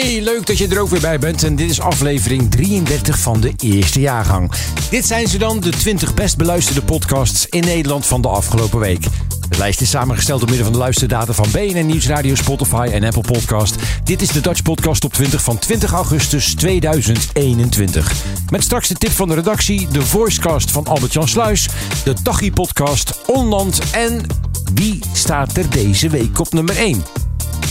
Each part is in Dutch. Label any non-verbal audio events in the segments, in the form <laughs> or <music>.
Hey, leuk dat je er ook weer bij bent. En dit is aflevering 33 van de eerste jaargang. Dit zijn ze dan, de 20 best beluisterde podcasts in Nederland van de afgelopen week. De lijst is samengesteld door middel van de luisterdata van BNN Nieuwsradio, Spotify en Apple Podcast. Dit is de Dutch Podcast op 20 van 20 augustus 2021. Met straks de tip van de redactie, de voicecast van Albert-Jan Sluis, de Tachi Podcast, Onland en wie staat er deze week op nummer 1?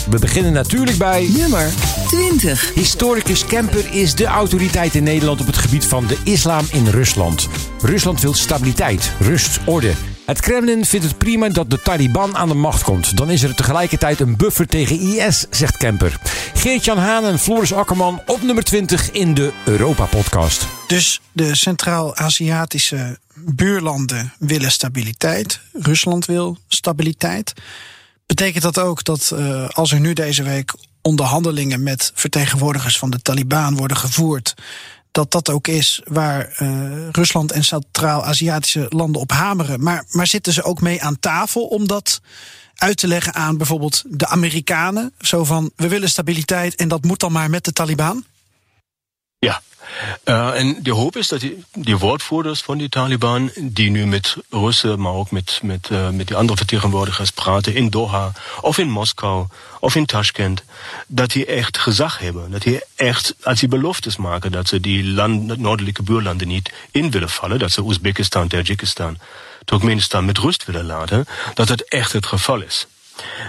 We beginnen natuurlijk bij... Nummer 20. Historicus Kemper is de autoriteit in Nederland op het gebied van de islam in Rusland. Rusland wil stabiliteit, rust, orde. Het Kremlin vindt het prima dat de Taliban aan de macht komt. Dan is er tegelijkertijd een buffer tegen IS, zegt Kemper. Geert-Jan Haan en Floris Akkerman op nummer 20 in de Europa-podcast. Dus de Centraal-Aziatische buurlanden willen stabiliteit. Rusland wil stabiliteit. Betekent dat ook dat uh, als er nu deze week onderhandelingen met vertegenwoordigers van de Taliban worden gevoerd, dat dat ook is waar uh, Rusland en Centraal-Aziatische landen op hameren. Maar, maar zitten ze ook mee aan tafel om dat uit te leggen aan bijvoorbeeld de Amerikanen? Zo van we willen stabiliteit en dat moet dan maar met de Taliban? Ja, en de hoop is dat die, die woordvoerders van die Taliban, die nu met Russen, maar ook met, met, uh, met die andere vertegenwoordigers praten in Doha of in Moskou of in Tashkent, dat die echt gezag hebben. Dat die echt, als die beloftes maken dat ze die land, noordelijke buurlanden niet in willen vallen, dat ze Oezbekistan, Tajikistan, Turkmenistan met rust willen laten, dat het echt het geval is.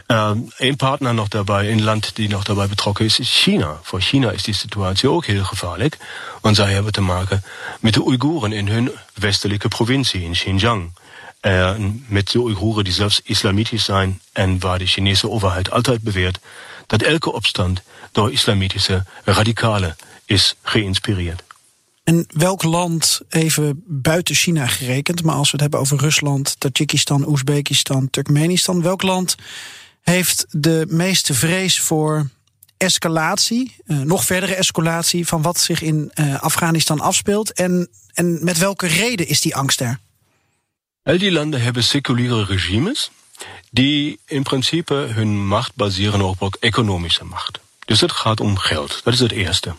Um, een partner nog daarbij, een land die nog daarbij betrokken is, is China. Voor China is die situatie ook heel gevaarlijk. Want zij hebben te maken met de Oeigoeren in hun westelijke provincie, in Xinjiang. Uh, met de Oeigoeren die zelfs islamitisch zijn en waar de Chinese overheid altijd beweert dat elke opstand door islamitische radicalen is geïnspireerd. En welk land, even buiten China gerekend, maar als we het hebben over Rusland, Tajikistan, Oezbekistan, Turkmenistan, welk land heeft de meeste vrees voor escalatie, uh, nog verdere escalatie van wat zich in uh, Afghanistan afspeelt? En, en met welke reden is die angst er? Al die landen hebben seculiere regimes die in principe hun macht baseren op economische macht. Dus het gaat om geld. Dat is het eerste.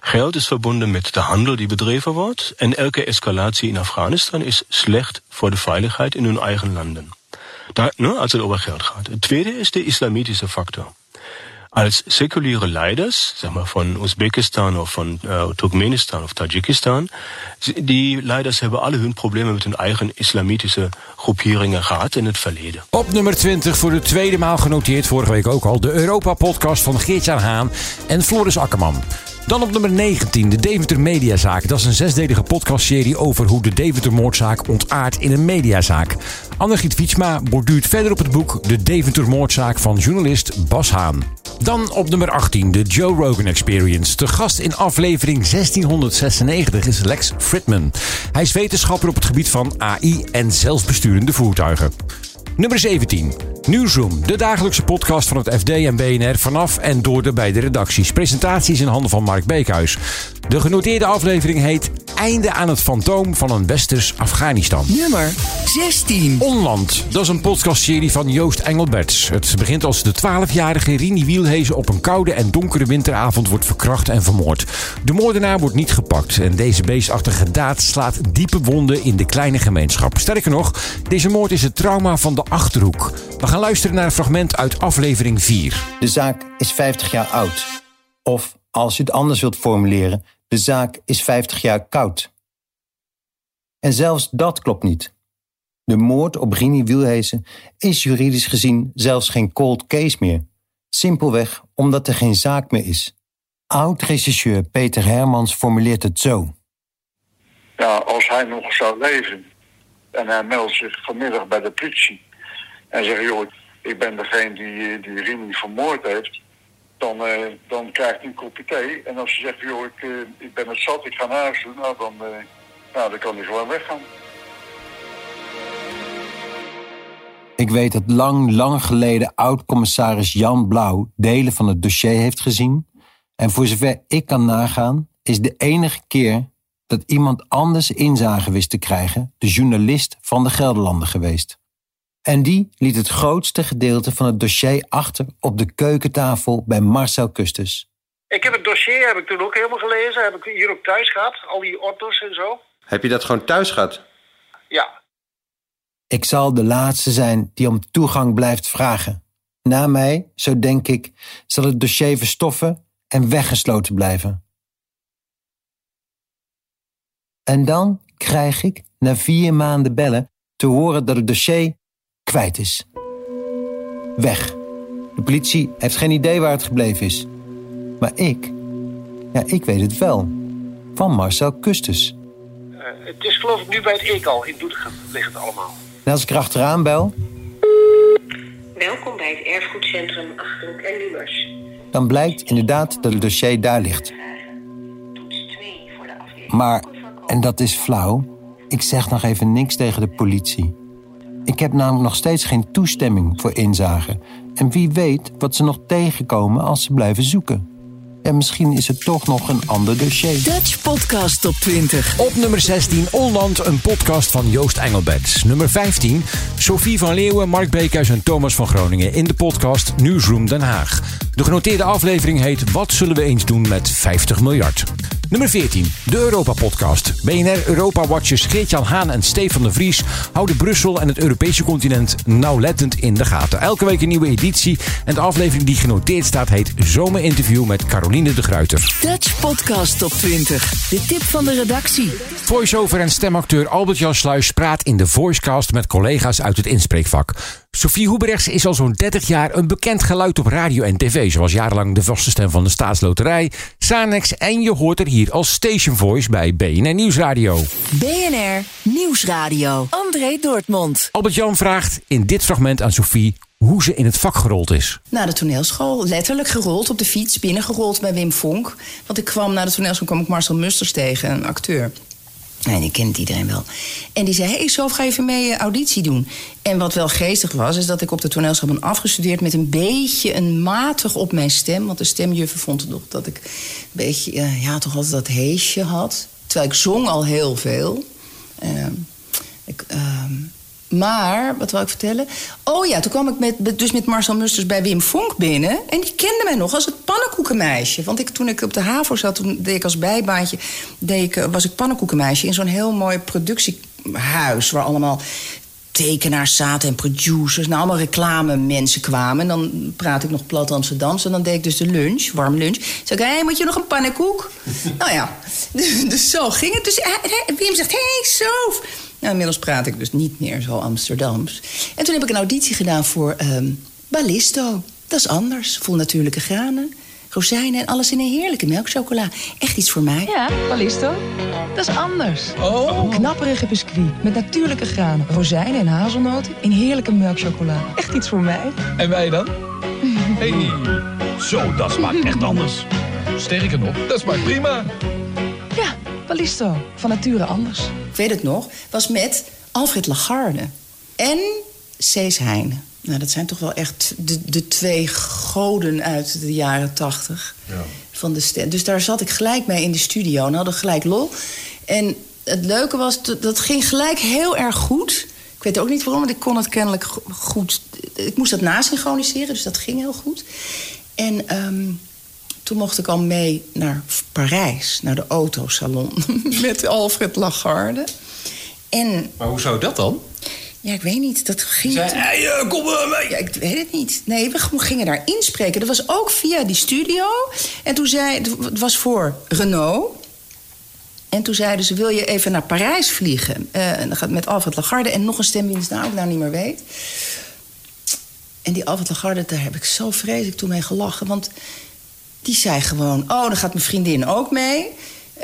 Geld is verbonden met de handel die bedreven wordt. En elke escalatie in Afghanistan is slecht voor de veiligheid in hun eigen landen. Daar, ne, als het over geld gaat. Het tweede is de islamitische factor. Als seculiere leiders, zeg maar van Oezbekistan of van uh, Turkmenistan of Tajikistan, die leiders hebben alle hun problemen met hun eigen islamitische groeperingen gehad in het verleden. Op nummer 20 voor de tweede maal genoteerd, vorige week ook al, de Europa-podcast van Geert-Jan Haan en Floris Akkerman. Dan op nummer 19, de Deventer Mediazaak. Dat is een zesdelige podcastserie over hoe de Deventer-moordzaak ontaart in een mediazaak. Annegiet Wietsma borduurt verder op het boek De Deventer-moordzaak van journalist Bas Haan. Dan op nummer 18, de Joe Rogan Experience. De gast in aflevering 1696 is Lex Fridman. Hij is wetenschapper op het gebied van AI en zelfbesturende voertuigen. Nummer 17. Newsroom, de dagelijkse podcast van het FD en BNR vanaf en door de beide redacties. Presentaties in handen van Mark Beekhuis. De genoteerde aflevering heet Einde aan het fantoom van een westers Afghanistan. Nummer 16. Onland, dat is een podcastserie van Joost Engelberts. Het begint als de 12-jarige Rini Wielhezen op een koude en donkere winteravond wordt verkracht en vermoord. De moordenaar wordt niet gepakt en deze beestachtige daad slaat diepe wonden in de kleine gemeenschap. Sterker nog, deze moord is het trauma van de Achterhoek. We gaan luisteren naar een fragment uit aflevering 4. De zaak is 50 jaar oud. Of, als je het anders wilt formuleren, de zaak is 50 jaar koud. En zelfs dat klopt niet. De moord op Rini Wielhezen is juridisch gezien zelfs geen cold case meer. Simpelweg omdat er geen zaak meer is. Oud-regisseur Peter Hermans formuleert het zo. Ja, als hij nog zou leven, En hij meldt zich vanmiddag bij de politie. En zegt, joh, ik ben degene die, die Remy vermoord heeft. Dan, eh, dan krijgt hij een kopje thee. En als hij zegt, joh, ik, eh, ik ben het zat, ik ga naar huis toe. Nou, dan, eh, nou, dan kan hij gewoon weggaan. Ik weet dat lang, lang geleden oud-commissaris Jan Blauw delen van het dossier heeft gezien. En voor zover ik kan nagaan, is de enige keer dat iemand anders inzage wist te krijgen de journalist van de Gelderlander geweest. En die liet het grootste gedeelte van het dossier achter op de keukentafel bij Marcel Custus. Ik heb het dossier heb ik toen ook helemaal gelezen. Heb ik hier ook thuis gehad. Al die orders en zo. Heb je dat gewoon thuis gehad? Ja. Ik zal de laatste zijn die om toegang blijft vragen. Na mij, zo denk ik, zal het dossier verstoffen en weggesloten blijven. En dan krijg ik, na vier maanden bellen, te horen dat het dossier kwijt is. Weg. De politie heeft geen idee waar het gebleven is. Maar ik, ja, ik weet het wel. Van Marcel Custus. Uh, het is geloof ik nu bij het EKAL in Doetinchem ligt het allemaal. En als ik erachteraan bel, Welkom bij het erfgoedcentrum Achterhoek en Nummers. dan blijkt inderdaad dat het dossier daar ligt. Toets 2 voor de afdeling. Maar, en dat is flauw, ik zeg nog even niks tegen de politie. Ik heb namelijk nog steeds geen toestemming voor inzage. En wie weet wat ze nog tegenkomen als ze blijven zoeken. En misschien is het toch nog een ander dossier. Dutch Podcast Top 20. Op nummer 16 Onland, een podcast van Joost Engelbert. Nummer 15 Sophie van Leeuwen, Mark Beekhuis en Thomas van Groningen in de podcast Newsroom Den Haag. De genoteerde aflevering heet Wat zullen we eens doen met 50 miljard? Nummer 14, de Europa-podcast. BNR Europa-watchers Geert-Jan Haan en Stefan de Vries houden Brussel en het Europese continent nauwlettend in de gaten. Elke week een nieuwe editie en de aflevering die genoteerd staat heet Zomerinterview met Caroline de Gruiter. Dutch Podcast Top 20. De tip van de redactie. Voice-over en stemacteur Albert-Jan Sluis praat in de Voicecast met collega's uit het inspreekvak. Sophie Hoeberechts is al zo'n 30 jaar een bekend geluid op radio en tv. Ze was jarenlang de vaste stem van de Staatsloterij, Sanex en je hoort er hier als station voice bij BNR Nieuwsradio. BNR Nieuwsradio. André Dortmund. Albert-Jan vraagt in dit fragment aan Sophie hoe ze in het vak gerold is. Na de toneelschool, letterlijk gerold op de fiets, binnengerold bij Wim Vonk. Want ik kwam na de toneelschool kwam ik Marcel Musters tegen, een acteur. Nee, die kent iedereen wel. En die zei, hey, Sof, ga even mee eh, auditie doen. En wat wel geestig was, is dat ik op de toneelschool ben afgestudeerd... met een beetje een matig op mijn stem. Want de stemjuffer vond nog dat ik een beetje, eh, ja, toch altijd dat heesje had. Terwijl ik zong al heel veel. Ehm, ik, ehm, maar, wat wil ik vertellen? Oh ja, toen kwam ik met, dus met Marcel Musters bij Wim Vonk binnen. En die kende mij nog als het pannenkoekenmeisje. Want ik, toen ik op de HAVO zat, toen deed ik als bijbaantje... Deed ik, eh, was ik pannenkoekenmeisje in zo'n heel mooi productiehuis... waar allemaal tekenaars zaten en producers. Nou, allemaal reclame mensen kwamen. En dan praat ik nog plat Amsterdams. En dan deed ik dus de lunch, warm lunch. Zeg ik, hé, moet je nog een pannenkoek? <laughs> nou ja, dus zo ging het. Dus eh, eh, Wim zegt, hé, hey, Sof... Nou, inmiddels praat ik dus niet meer zo Amsterdams. En toen heb ik een auditie gedaan voor ehm Ballisto. Dat is anders. Vol natuurlijke granen, rozijnen en alles in een heerlijke melkchocola. Echt iets voor mij. Ja, Ballisto. Dat is anders. Oh. Knapperige biscuit met natuurlijke granen, rozijnen en hazelnoten in heerlijke melkchocola. Echt iets voor mij. En wij dan? Hey. Zo, dat smaakt echt anders. Sterker nog, dat smaakt prima. Ja, Ballisto. Van nature anders. Ik weet het nog. Was met Alfred Lagarde en Cees Heijnen. Nou, dat zijn toch wel echt de, de twee goden uit de jaren tachtig. Ja. Van de. Dus daar zat ik gelijk mee in de studio en hadden gelijk lol. En het leuke was, dat, ging gelijk heel erg goed. Ik weet ook niet waarom, want ik kon het kennelijk go- goed... Ik moest dat nasynchroniseren, dus dat ging heel goed. En ehm, toen mocht ik al mee naar Parijs, naar de autosalon... <laughs> met Alfred Lagarde. En Maar hoe zou dat dan? Ja, ik weet niet. Dat ging. Hey, eh, kom maar mee. Ja, ik weet het niet. Nee, we gingen daar inspreken. Dat was ook via die studio. En toen zei... Het was voor Renault. En toen zeiden ze, wil je even naar Parijs vliegen? Gaat met Alfred Lagarde en nog een stem die nou ook nou niet meer weet. En die Alfred Lagarde, daar heb ik zo vreselijk toen mee gelachen. Want die zei gewoon, oh, dan gaat mijn vriendin ook mee.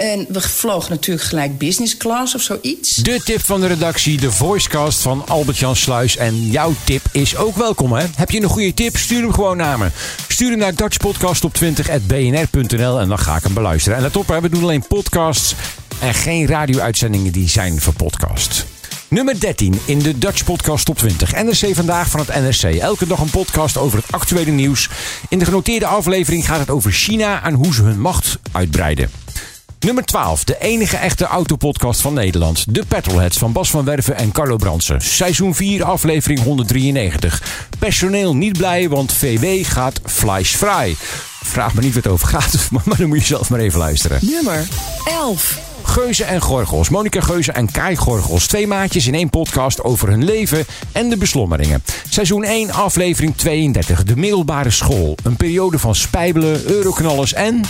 En we vlogen natuurlijk gelijk business class of zoiets. De tip van de redactie, de voicecast van Albert-Jan Sluis. En jouw tip is ook welkom, hè? Heb je een goede tip? Stuur hem gewoon naar me. Stuur hem naar dutchpodcast20.bnr.nl en dan ga ik hem beluisteren. En let op, we doen alleen podcasts en geen radio-uitzendingen die zijn voor podcast. Nummer 13 in de Dutch Podcast Top 20. NRC Vandaag van het NRC. Elke dag een podcast over het actuele nieuws. In de genoteerde aflevering gaat het over China en hoe ze hun macht uitbreiden. Nummer 12, de enige echte autopodcast van Nederland. De Petrolheads van Bas van Werven en Carlo Bransen. Seizoen 4, aflevering 193. Personeel niet blij, want VW gaat fleischvrij. Vraag me niet wat het over gaat, <laughs> maar dan moet je zelf maar even luisteren. Nummer 11. Geuze en Gorgels. Monika Geuze en Kai Gorgels. Twee maatjes in één podcast over hun leven en de beslommeringen. Seizoen 1, aflevering 32. De middelbare school. Een periode van spijbelen, euroknallers en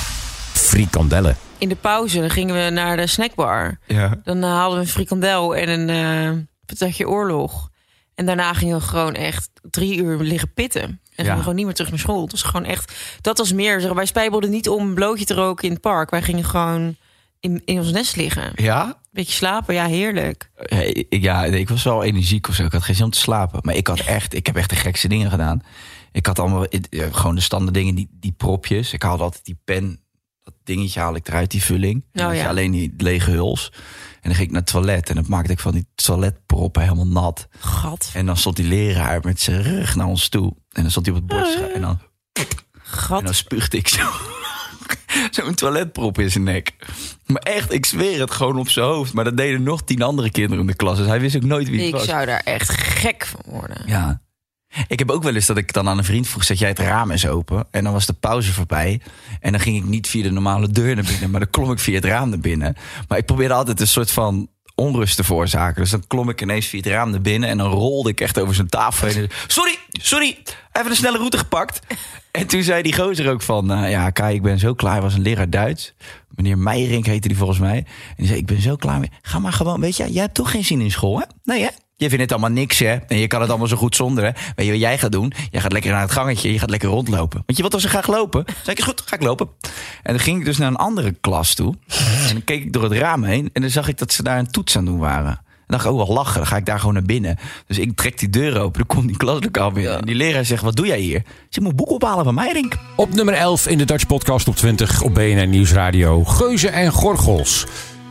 frikandellen. In de pauze dan gingen we naar de snackbar. Ja. Dan eh, haalden we een frikandel en een eh patatje oorlog. En daarna gingen we gewoon echt drie uur liggen pitten. En gingen we gewoon niet meer terug naar school. Het was gewoon echt... Dat was meer. zeg, Wij spijbelden niet om een blootje te roken in het park. Wij gingen gewoon in, in ons nest liggen. Ja? Beetje slapen, ja, heerlijk. Eh, ik- Ja, nee, ik was wel energiek of zo. Ik had geen zin om te slapen. Maar ik had echt, ik heb echt de gekste dingen gedaan. Ik had allemaal eh, gewoon de standaard dingen, die, die propjes. Ik haalde altijd die pen, dingetje haal ik eruit, die vulling. Oh, ja. alleen die lege huls. En dan ging ik naar het toilet en dan maakte ik van die toiletproppen helemaal nat. Gat. En dan stond die leraar met zijn rug naar ons toe. En dan stond hij op het bord. En dan, Gat. en dan spuugde ik zo. <laughs> Zo'n toiletprop in zijn nek. Maar echt, ik zweer het gewoon op zijn hoofd. Maar dat deden nog tien andere kinderen in de klas. Dus hij wist ook nooit wie het Ik was. zou daar echt gek van worden. Ja. Ik heb ook wel eens dat ik dan aan een vriend vroeg: zet jij het raam eens open? En dan was de pauze voorbij. En dan ging ik niet via de normale deur naar binnen, maar dan klom ik via het raam naar binnen. Maar ik probeerde altijd een soort van onrust te veroorzaken. Dus dan klom ik ineens via het raam naar binnen en dan rolde ik echt over zijn tafel heen. Sorry, sorry, even een snelle route gepakt. En toen zei die gozer ook van, nou ja, Kai, ik ben zo klaar. Hij was een leraar Duits. Meneer Meijerink heette die volgens mij. En die zei, ik ben zo klaar mee. Ga maar gewoon, weet je, jij hebt toch geen zin in school, hè? Nee, hè? Je vindt het allemaal niks, hè? En je kan het allemaal zo goed zonder, hè? Weet je wat jij gaat doen? Jij gaat lekker naar het gangetje, je gaat lekker rondlopen. Want je wilt als ze graag lopen. Zeg ik, goed, ga ik lopen. En dan ging ik dus naar een andere klas toe. En dan keek ik door het raam heen. En dan zag ik dat ze daar een toets aan doen waren. En dacht ik, oh, wel lachen. Dan ga ik daar gewoon naar binnen. Dus ik trek die deur open. Dan komt die klaslokaal binnen. En die leraar zegt, wat doe jij hier? Ze moet boek ophalen van Meirink. Op nummer 11 in de Dutch Podcast op 20 op BNR Nieuwsradio. Geuze en Gorgels.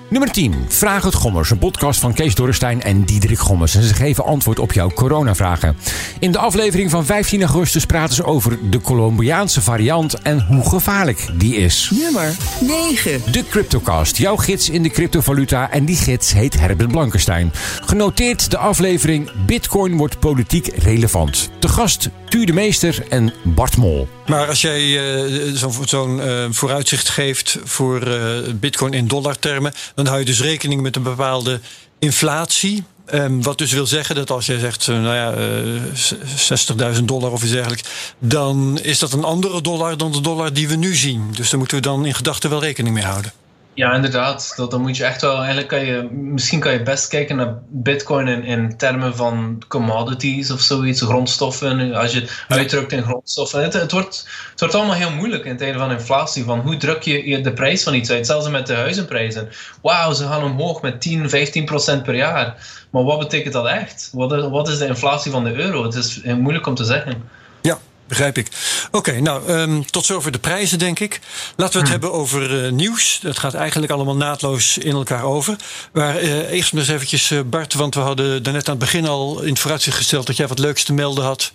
Nummer 10. Vraag het Gommers. Een podcast van Kees Dorrestein en Diederik Gommers. En ze geven antwoord op jouw coronavragen. In de aflevering van 15 augustus praten ze over de Colombiaanse variant en hoe gevaarlijk die is. Nummer 9. De Cryptocast, jouw gids in de cryptovaluta. En die gids heet Herbert Blankenstein. Genoteerd de aflevering Bitcoin wordt politiek relevant. Te gast Tuur de Meester en Bart Mol. Maar als jij eh, zo'n zo'n, eh, vooruitzicht geeft voor eh, bitcoin in dollartermen, dan hou je dus rekening met een bepaalde inflatie. Ehm, wat dus wil zeggen dat als jij zegt, eh, nou ja, eh, z- 60.000 dollar of iets dergelijks, dan is dat een andere dollar dan de dollar die we nu zien. Dus daar moeten we dan in gedachten wel rekening mee houden. Ja, inderdaad. Dat, dan moet je echt wel. Eigenlijk kan je. Misschien kan je best kijken naar Bitcoin in, in termen van commodities of zoiets, grondstoffen. Als je het uitdrukt in grondstoffen. Het, het, wordt, het wordt allemaal heel moeilijk in tijden van inflatie. Van hoe druk je de prijs van iets uit? Zelfs met de huizenprijzen. Wauw, ze gaan omhoog met 10, 15 procent per jaar. Maar wat betekent dat echt? Wat is, wat is de inflatie van de euro? Het is moeilijk om te zeggen. Ja, begrijp ik. Oké, nou, ehm, tot zover de prijzen, denk ik. Laten we het hebben over eh, nieuws. Dat gaat eigenlijk allemaal naadloos in elkaar over. Maar eh, eerst maar eens eventjes, eh, Bart, want we hadden daarnet aan het begin al in het vooruitzicht gesteld dat jij wat leuks te melden had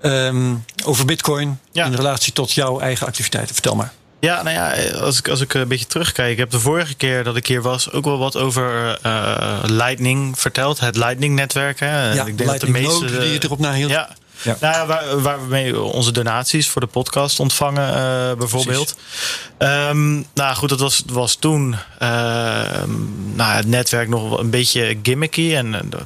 ehm, over Bitcoin in relatie tot jouw eigen activiteiten. Vertel maar. Ja, nou ja, als ik, als ik een beetje terugkijk. Ik heb de vorige keer dat ik hier was ook wel wat over Lightning verteld. Het Lightning-netwerk. Ja, ik denk dat de meeste. Die je erop nahield. Ja. Ja. Nou waar, waar we mee onze donaties voor de podcast ontvangen, eh, bijvoorbeeld. Ehm, nou goed, dat was, was toen ehm, nou, het netwerk nog wel een beetje gimmicky en eh,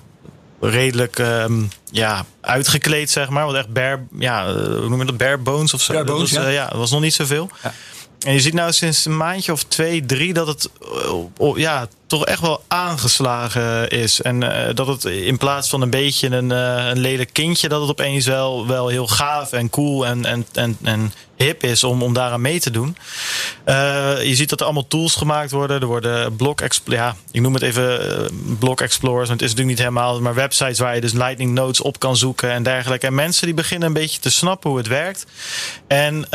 redelijk ehm, ja, uitgekleed, zeg maar. Wat echt bare, ja, eh, hoe noem je dat? Bare bones of zo. Bare Dat bones, was, ja. ja, dat was nog niet zoveel. En je ziet nou sinds een maandje of twee, drie dat het ja, toch echt wel aangeslagen is. En eh, dat het in plaats van een beetje een, uh, een lelijk kindje, dat het opeens wel, wel heel gaaf en cool en, en, en, en hip is om, om daaraan mee te doen. Uh, je ziet dat er allemaal tools gemaakt worden. Er worden block ja, ik noem het even block explorers, want het is natuurlijk niet helemaal, maar websites waar je dus lightning nodes op kan zoeken en dergelijke. En mensen die beginnen een beetje te snappen hoe het werkt. En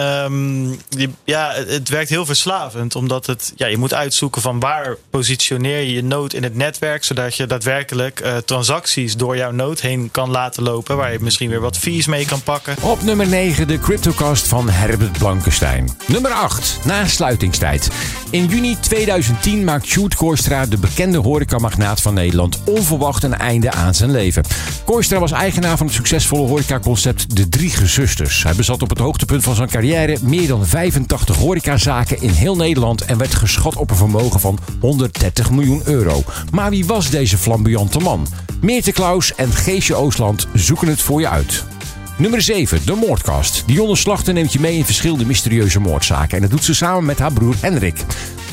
die, ja, het werkt heel verslavend, omdat het, ja, je moet uitzoeken van waar positioneer je je node in het netwerk, zodat je daadwerkelijk uh, transacties door jouw node heen kan laten lopen, waar je misschien weer wat fees mee kan pakken. Op nummer 9 de CryptoCast van Herbert Blankenstein. Nummer 8, na sluitingstijd. In juni 2010 maakt Sjoerd Kooistra, de bekende horecamagnaat van Nederland, onverwacht een einde aan zijn leven. Kooistra was eigenaar van het succesvolle horecaconcept De Drie Gezusters. Hij bezat op het hoogtepunt van zijn carrière meer dan 85 horecazaken in heel Nederland en werd geschat op een vermogen van 130 miljoen euro. Maar wie was deze flamboyante man? Meerte Klaus en Geesje Oostland zoeken het voor je uit. Nummer 7, de moordkast. Dionne Slachter neemt je mee in verschillende mysterieuze moordzaken. En dat doet ze samen met haar broer Henrik.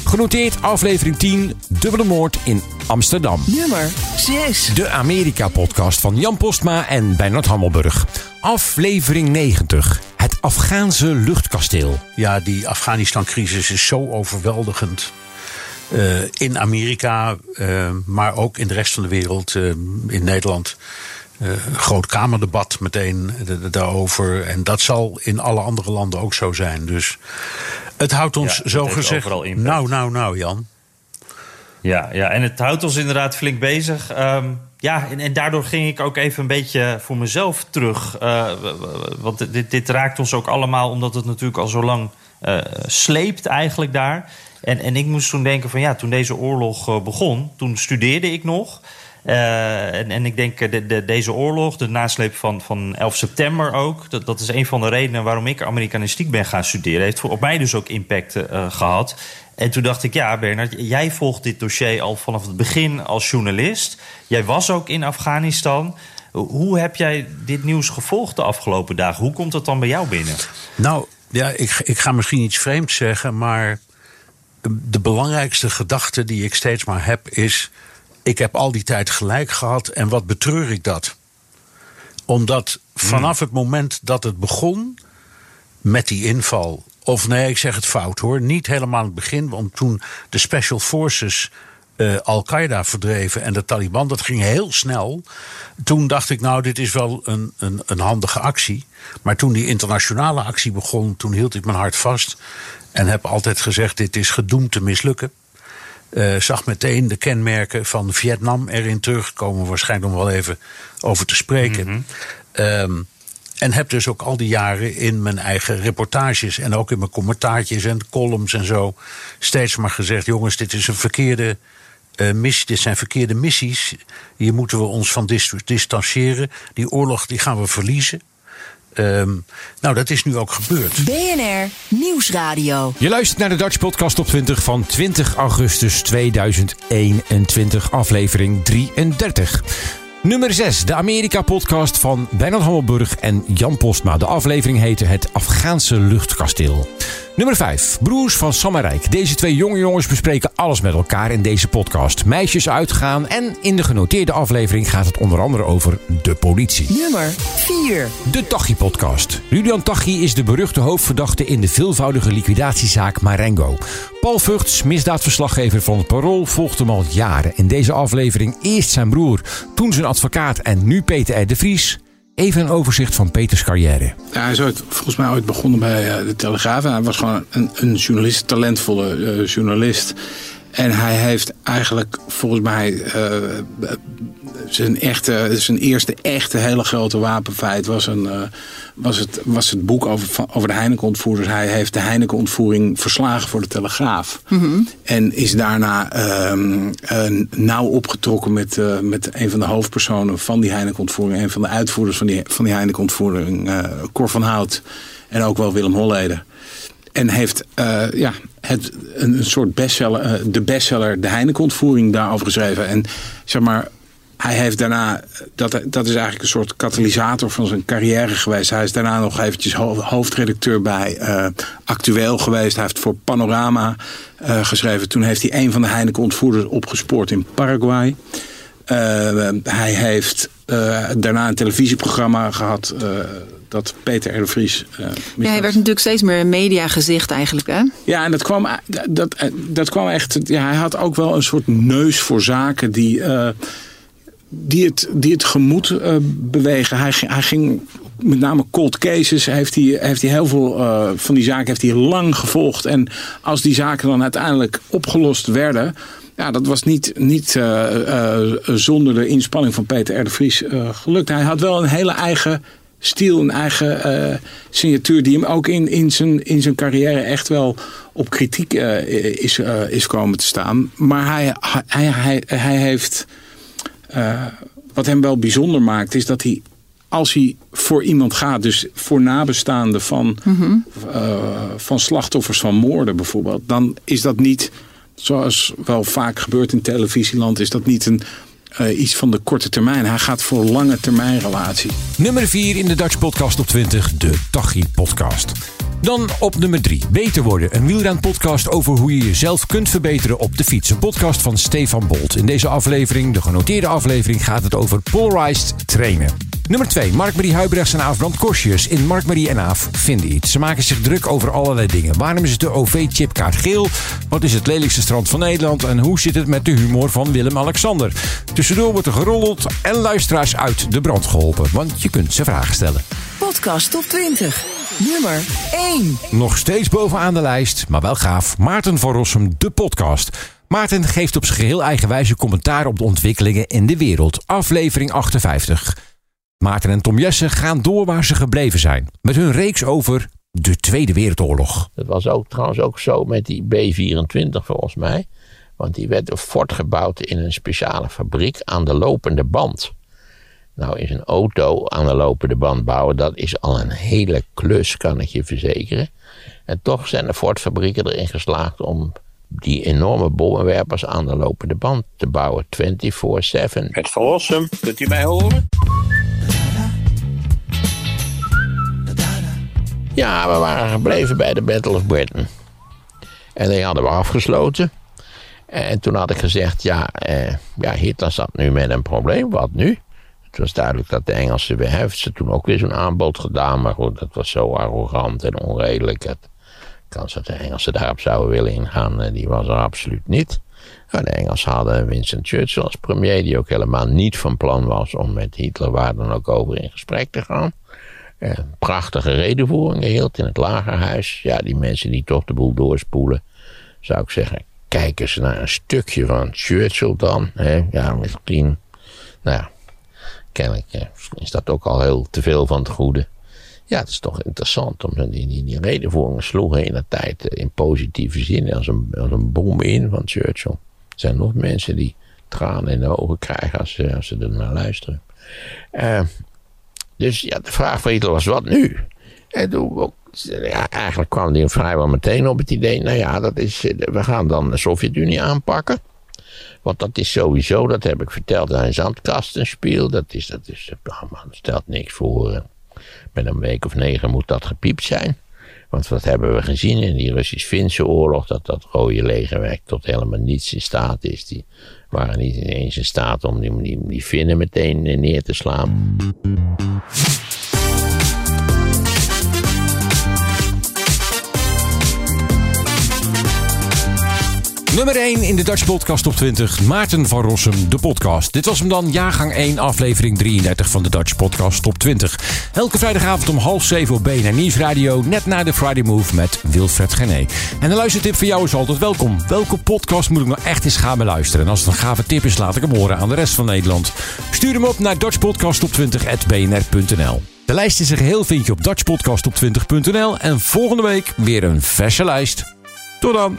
Genoteerd aflevering 10, Dubbele Moord in Amsterdam. Nummer 6. De Amerika-podcast van Jan Postma en Bernard Hammelburg. Aflevering 90. Het Afghaanse luchtkasteel. Ja, die Afghanistan-crisis is zo overweldigend. Uh, in Amerika, uh, maar ook in de rest van de wereld, uh, in Nederland. Groot kamerdebat meteen daarover. En dat zal in alle andere landen ook zo zijn. Dus het houdt ons ja, zo gezegd. Nou, nou, nou, Jan. Ja, ja, en het houdt ons inderdaad flink bezig. Um, ja, en, en, daardoor ging ik ook even een beetje voor mezelf terug. Want dit, dit, raakt ons ook allemaal, omdat het natuurlijk al zo lang uh, sleept eigenlijk daar. En, en ik moest toen denken van ja, toen deze oorlog uh, begon, toen studeerde ik nog. Uh, en, en, ik denk de, de, deze oorlog, de nasleep van, van 11 september ook, dat, dat is een van de redenen waarom ik Amerikanistiek ben gaan studeren. Heeft op mij dus ook impact gehad. En toen dacht ik, ja, Bernard, jij volgt dit dossier al vanaf het begin als journalist. Jij was ook in Afghanistan. Hoe heb jij dit nieuws gevolgd de afgelopen dagen? Hoe komt dat dan bij jou binnen? Nou, ja, ik, ik ga misschien iets vreemds zeggen, maar de belangrijkste gedachte die ik steeds maar heb is ik heb al die tijd gelijk gehad en wat betreur ik dat? Omdat vanaf het moment dat het begon met die inval, of nee, ik zeg het fout hoor, niet helemaal aan het begin, want toen de Special Forces uh, Al-Qaeda verdreven en de Taliban, dat ging heel snel. Toen dacht ik, nou, dit is wel een, een, een handige actie. Maar toen die internationale actie begon, toen hield ik mijn hart vast. En heb altijd gezegd, dit is gedoemd te mislukken. Uh, zag meteen de kenmerken van Vietnam erin terugkomen. Waarschijnlijk om wel even over te spreken. Mm -hmm. um, en heb dus ook al die jaren in mijn eigen reportages en ook in mijn commentaartjes en columns en zo steeds maar gezegd: jongens, dit is een verkeerde uh, missie, dit zijn verkeerde missies. Hier moeten we ons van dis distancieren. Die oorlog die gaan we verliezen. Um, nou, dat is nu ook gebeurd. BNR Nieuwsradio. Je luistert naar de Dutch Podcast op 20 van 20 augustus 2021, aflevering 33. Nummer 6, de Amerika-podcast van Bernard Hammelburg en Jan Postma. De aflevering heette Het Afghaanse Luchtkasteel. Nummer 5, Broers van Sammerijk. Deze twee jonge jongens bespreken alles met elkaar in deze podcast. Meisjes uitgaan en in de genoteerde aflevering gaat het onder andere over de politie. Nummer 4, de Tachi-podcast. Julian Tachi is de beruchte hoofdverdachte in de veelvoudige liquidatiezaak Marengo. Paul Vugts, misdaadverslaggever van het Parool, volgt hem al jaren. In deze aflevering eerst zijn broer, toen zijn advocaat en nu Peter R. de Vries. Even een overzicht van Peters carrière. Hij is ooit, volgens mij ooit begonnen bij uh, de Telegraaf. En hij was gewoon een, een journalist, talentvolle uh, journalist. En hij heeft eigenlijk volgens mij uh, zijn, echte, zijn eerste echte hele grote wapenfeit was, een, uh, was, het, was het boek over, over de Heineken-ontvoerders. Hij heeft de Heineken-ontvoering verslagen voor de Telegraaf. Mm -hmm. En is daarna um, uh, nauw opgetrokken met, met een van de hoofdpersonen van die Heineken-ontvoering. Een van de uitvoerders van die, van die Heineken-ontvoering, Cor van Hout. En ook wel Willem Holleder. En heeft uh, ja, het, een, soort bestseller, uh, de bestseller De Heineken-ontvoering daarover geschreven. En zeg maar, hij heeft daarna, dat, dat is eigenlijk een soort katalysator van zijn carrière geweest. Hij is daarna nog eventjes ho- hoofdredacteur bij eh, Actueel geweest. Hij heeft voor Panorama eh, geschreven. Toen heeft hij een van de Heineken-ontvoerders opgespoord in Paraguay. Eh, hij heeft eh, daarna een televisieprogramma gehad... eh, dat Peter R. de Vries... eh, Ja, hij werd natuurlijk steeds meer een mediagezicht eigenlijk, hè? ja, en dat kwam, dat, dat kwam echt. Ja, hij had ook wel een soort neus voor zaken die, eh, die, het, die het gemoed eh, bewegen. Hij, ging- hij ging met name cold cases, heeft hij, heeft hij heel veel eh, van die zaken heeft hij lang gevolgd. En als die zaken dan uiteindelijk opgelost werden. Ja, dat was niet, niet eh, eh, zonder de inspanning van Peter R. de Vries eh, gelukt. Hij had wel een hele eigen stijl, een eigen eh, signatuur... die hem ook in, in, zijn, in zijn carrière echt wel op kritiek eh, is, eh, is komen te staan. Maar hij, hij, hij, hij heeft... wat hem wel bijzonder maakt, is dat hij... Als hij voor iemand gaat, dus voor nabestaanden van, eh, van slachtoffers van moorden bijvoorbeeld, dan is dat niet, zoals wel vaak gebeurt in televisieland, is dat niet een, eh, iets van de korte termijn. Hij gaat voor lange termijn relaties. Nummer 4 in de Dutch Podcast op 20, de Tachi Podcast. Dan op nummer 3, Beter Worden. Een wielrenpodcast over hoe je jezelf kunt verbeteren op de fiets. Een podcast van Stefan Bolt. In deze aflevering, de genoteerde aflevering, gaat het over polarized trainen. Nummer 2, Mark-Marie Huibrechts en Aaf Brand Korsjes. In Mark-Marie en Aaf vinden iets. Ze maken zich druk over allerlei dingen. Waarom is de OV-chipkaart geel? Wat is het lelijkste strand van Nederland? En hoe zit het met de humor van Willem-Alexander? Tussendoor wordt er geroddeld en luisteraars uit de brand geholpen. Want je kunt ze vragen stellen. Podcast top 20. Nummer 1. Nog steeds bovenaan de lijst, maar wel gaaf. Maarten van Rossum, de podcast. Maarten geeft op zijn geheel eigenwijze commentaar op de ontwikkelingen in de wereld. Aflevering 58. Maarten en Tom Jessen gaan door waar ze gebleven zijn. Met hun reeks over de Tweede Wereldoorlog. Dat was ook trouwens ook zo met die B-24 volgens mij. Want die werd voortgebouwd in een speciale fabriek aan de lopende band. Nou is een auto aan de lopende band bouwen, dat is al een hele klus, kan ik je verzekeren. En toch zijn de Ford-fabrieken erin geslaagd om die enorme bommenwerpers aan de lopende band te bouwen. 24-7. Met Verlossum, kunt u mij horen? Ja, we waren gebleven bij de Battle of Britain. En die hadden we afgesloten. En toen had ik gezegd, ja, eh, ja Hitler zat nu met een probleem. Wat nu? Het was duidelijk dat de Engelsen weer heeft ze toen ook weer zo'n aanbod gedaan. Maar goed, dat was zo arrogant en onredelijk. Het kans dat de Engelsen daarop zouden willen ingaan, eh, die was er absoluut niet. En de Engelsen hadden Winston Churchill als premier, die ook helemaal niet van plan was om met Hitler waar dan ook over in gesprek te gaan. Eh, prachtige redenvoeringen hield in het lagerhuis. Ja, die mensen die toch de boel doorspoelen, zou ik zeggen, kijk eens naar een stukje van Churchill dan. Hè? Ja, misschien, nou ja, kennelijk eh, is dat ook al heel te veel van het goede. Ja, het is toch interessant, om die, die, die redenvoeringen sloegen in de tijd eh, in positieve zin als een, als een bom in van Churchill. Er zijn nog mensen die tranen in de ogen krijgen als, ze- als ze er naar luisteren. Eh, dus ja, de vraag van Hitler was, wat nu? En toen eigenlijk kwam hij vrijwel meteen op het idee, nou ja, dat is, eh, we gaan dan de Sovjet-Unie aanpakken. Want dat is sowieso, dat heb ik verteld, een zandkastenspiel. Dat is, dat is, man, stelt niks voor. Een week of negen moet dat gepiept zijn. Want wat hebben we gezien in die Russisch-Finse oorlog? Dat dat rode legerwerk tot helemaal niets in staat is. Die waren niet eens in staat om die, die, Finnen meteen neer te slaan. Nummer 1 in de Dutch Podcast op 20, Maarten van Rossum, de podcast. Dit was hem dan, jaargang 1, aflevering 33 van de Dutch Podcast Top 20. Elke vrijdagavond om half 7 op BNR Nieuwsradio, net na de Friday Move met Wilfred Gené. En een luistertip voor jou is altijd welkom. Welke podcast moet ik nou echt eens gaan beluisteren? En als het een gave tip is, laat ik hem horen aan de rest van Nederland. Stuur hem op naar dutchpodcastop20.bnr.nl. De lijst in zijn geheel vind je op dutchpodcastop20.nl. En volgende week weer een verse lijst. Tot dan!